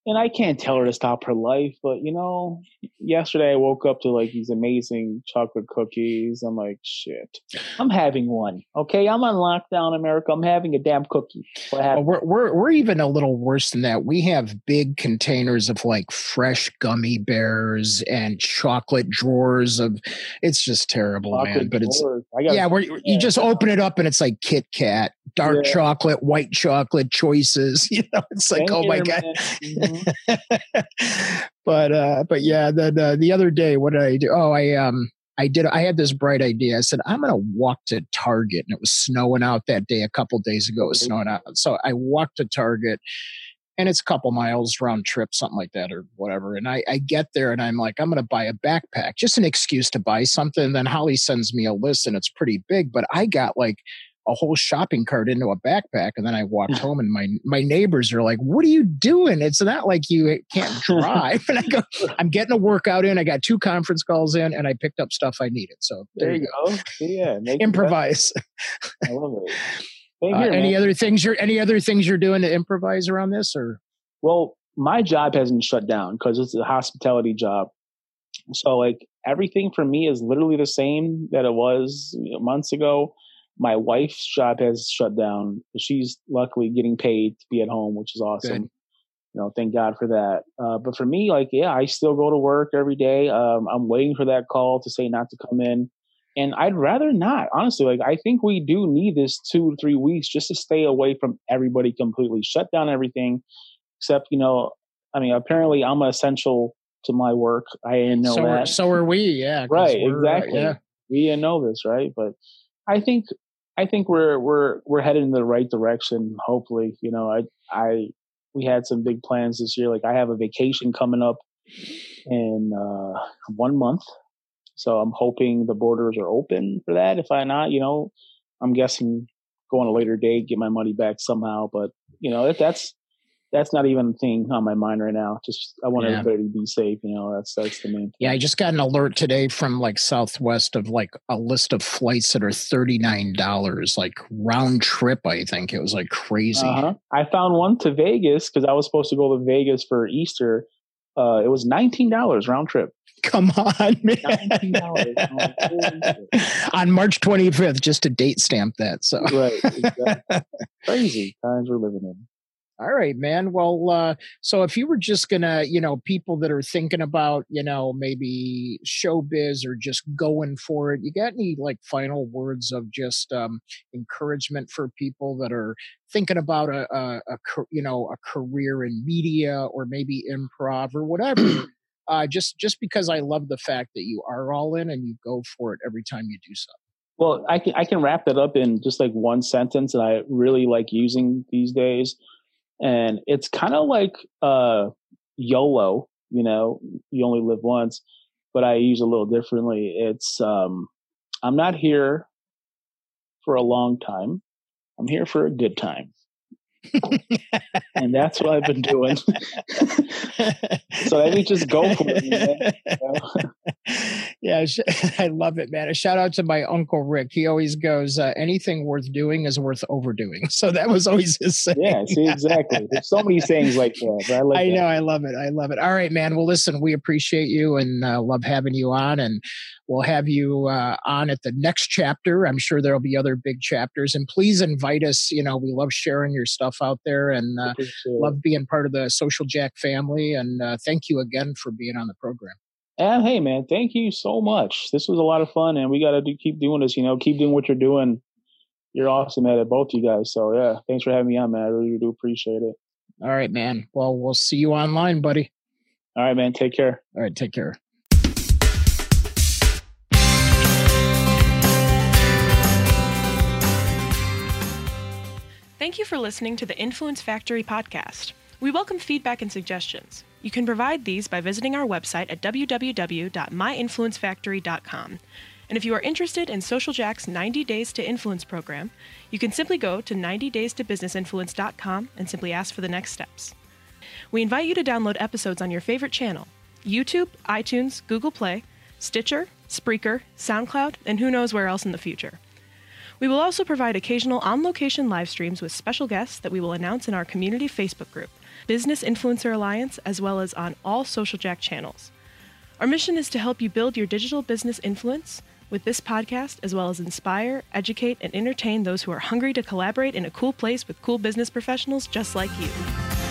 and I can't tell her to stop her life, but you know, yesterday I woke up to like these amazing chocolate cookies. I'm like, shit, I'm having one. Okay, I'm on lockdown, America. I'm having a damn cookie. Well, we're we're we're even a little worse than that. We have big containers of like fresh gummy bears and chocolate drawers of. It's just terrible, chocolate man. But drawers. it's yeah, where you just open it up and it's like Kit Kat, dark yeah. chocolate, white chocolate choices. You know, it's like, Thank oh my god. Mm-hmm. but uh, but yeah, then uh, the other day, what did I do? Oh, I um. I did. I had this bright idea. I said, I'm going to walk to Target. And it was snowing out that day. A couple days ago, it was snowing out. So I walked to Target and it's a couple miles round trip, something like that, or whatever. And I, I get there and I'm like, I'm going to buy a backpack, just an excuse to buy something. And then Holly sends me a list and it's pretty big, but I got like a whole shopping cart into a backpack and then I walked home and my my neighbors are like, "What are you doing? It's not like you can't drive." and I go, "I'm getting a workout in. I got two conference calls in and I picked up stuff I needed." So there, there you go. go. Yeah, improvise. I love it. Uh, any other things you're any other things you're doing to improvise around this or well my job hasn't shut down because it's a hospitality job so like everything for me is literally the same that it was you know, months ago my wife's job has shut down. She's luckily getting paid to be at home, which is awesome. Good. You know, thank God for that. Uh, but for me, like, yeah, I still go to work every day. Um, I'm waiting for that call to say not to come in. And I'd rather not, honestly. Like, I think we do need this two to three weeks just to stay away from everybody completely, shut down everything, except, you know, I mean, apparently I'm essential to my work. I didn't know so that. Are, so are we, yeah. Right, uh, exactly. yeah. We didn't know this, right? But I think I think we're we're we're headed in the right direction. Hopefully, you know, I I we had some big plans this year. Like I have a vacation coming up in uh, one month, so I'm hoping the borders are open for that. If I not, you know, I'm guessing go on a later date, get my money back somehow. But you know, if that's that's not even a thing on my mind right now. Just I want yeah. everybody to be safe. You know, that's that's the main. Thing. Yeah, I just got an alert today from like Southwest of like a list of flights that are thirty nine dollars, like round trip. I think it was like crazy. Uh-huh. I found one to Vegas because I was supposed to go to Vegas for Easter. Uh, it was nineteen dollars round trip. Come on, man. on March 25th, just to date stamp that. So right, exactly. crazy times we're living in. All right, man. Well, uh, so if you were just gonna, you know, people that are thinking about, you know, maybe showbiz or just going for it, you got any like final words of just um, encouragement for people that are thinking about a, a, a, you know, a career in media or maybe improv or whatever? uh, just just because I love the fact that you are all in and you go for it every time you do something. Well, I can I can wrap that up in just like one sentence that I really like using these days and it's kind of like uh, YOLO. You know, you only live once, but I use a little differently. It's um, I'm not here for a long time. I'm here for a good time and that's what I've been doing. so let me just go for it. yeah, I love it, man. A shout out to my uncle Rick. He always goes, uh, "Anything worth doing is worth overdoing." So that was always his saying. Yeah, see, exactly. There's so many sayings like that. I, like I know, I love it. I love it. All right, man. Well, listen, we appreciate you and uh, love having you on, and we'll have you uh, on at the next chapter. I'm sure there'll be other big chapters, and please invite us. You know, we love sharing your stuff out there and uh, love being part of the Social Jack family. And uh, thank you again for being on the program. And hey, man, thank you so much. This was a lot of fun, and we got to do, keep doing this. You know, keep doing what you're doing. You're awesome at it, both you guys. So yeah, thanks for having me on, man. I really do appreciate it. All right, man. Well, we'll see you online, buddy. All right, man. Take care. All right, take care. Thank you for listening to the Influence Factory podcast. We welcome feedback and suggestions. You can provide these by visiting our website at www.myinfluencefactory.com. And if you are interested in Social Jack's 90 Days to Influence program, you can simply go to 90daystobusinessinfluence.com and simply ask for the next steps. We invite you to download episodes on your favorite channel YouTube, iTunes, Google Play, Stitcher, Spreaker, SoundCloud, and who knows where else in the future. We will also provide occasional on location live streams with special guests that we will announce in our community Facebook group, Business Influencer Alliance, as well as on all Social Jack channels. Our mission is to help you build your digital business influence with this podcast, as well as inspire, educate, and entertain those who are hungry to collaborate in a cool place with cool business professionals just like you.